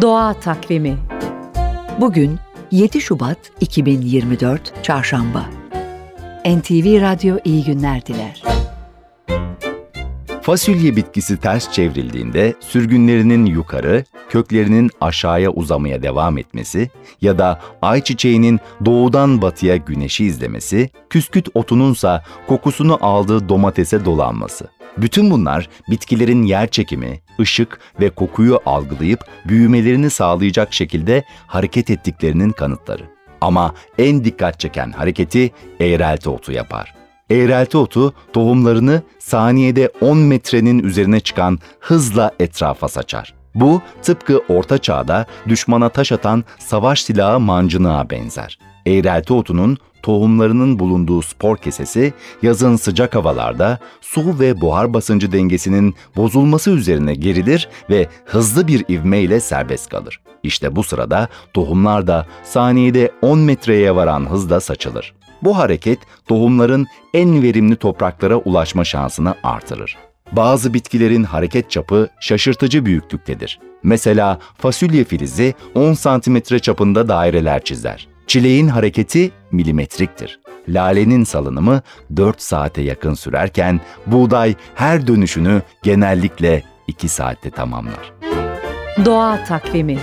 Doğa Takvimi Bugün 7 Şubat 2024 Çarşamba NTV Radyo iyi günler diler. Fasulye bitkisi ters çevrildiğinde sürgünlerinin yukarı, köklerinin aşağıya uzamaya devam etmesi ya da ayçiçeğinin doğudan batıya güneşi izlemesi, küsküt otununsa kokusunu aldığı domatese dolanması. Bütün bunlar bitkilerin yer çekimi, ışık ve kokuyu algılayıp büyümelerini sağlayacak şekilde hareket ettiklerinin kanıtları. Ama en dikkat çeken hareketi eğrelti otu yapar. Eğrelti otu tohumlarını saniyede 10 metrenin üzerine çıkan hızla etrafa saçar. Bu tıpkı orta çağda düşmana taş atan savaş silahı mancınığa benzer. Eğrelti otunun tohumlarının bulunduğu spor kesesi yazın sıcak havalarda su ve buhar basıncı dengesinin bozulması üzerine gerilir ve hızlı bir ivmeyle serbest kalır. İşte bu sırada tohumlar da saniyede 10 metreye varan hızla saçılır. Bu hareket tohumların en verimli topraklara ulaşma şansını artırır. Bazı bitkilerin hareket çapı şaşırtıcı büyüklüktedir. Mesela fasulye filizi 10 santimetre çapında daireler çizer. Çileğin hareketi milimetriktir. Lalenin salınımı 4 saate yakın sürerken buğday her dönüşünü genellikle 2 saatte tamamlar. Doğa Takvimi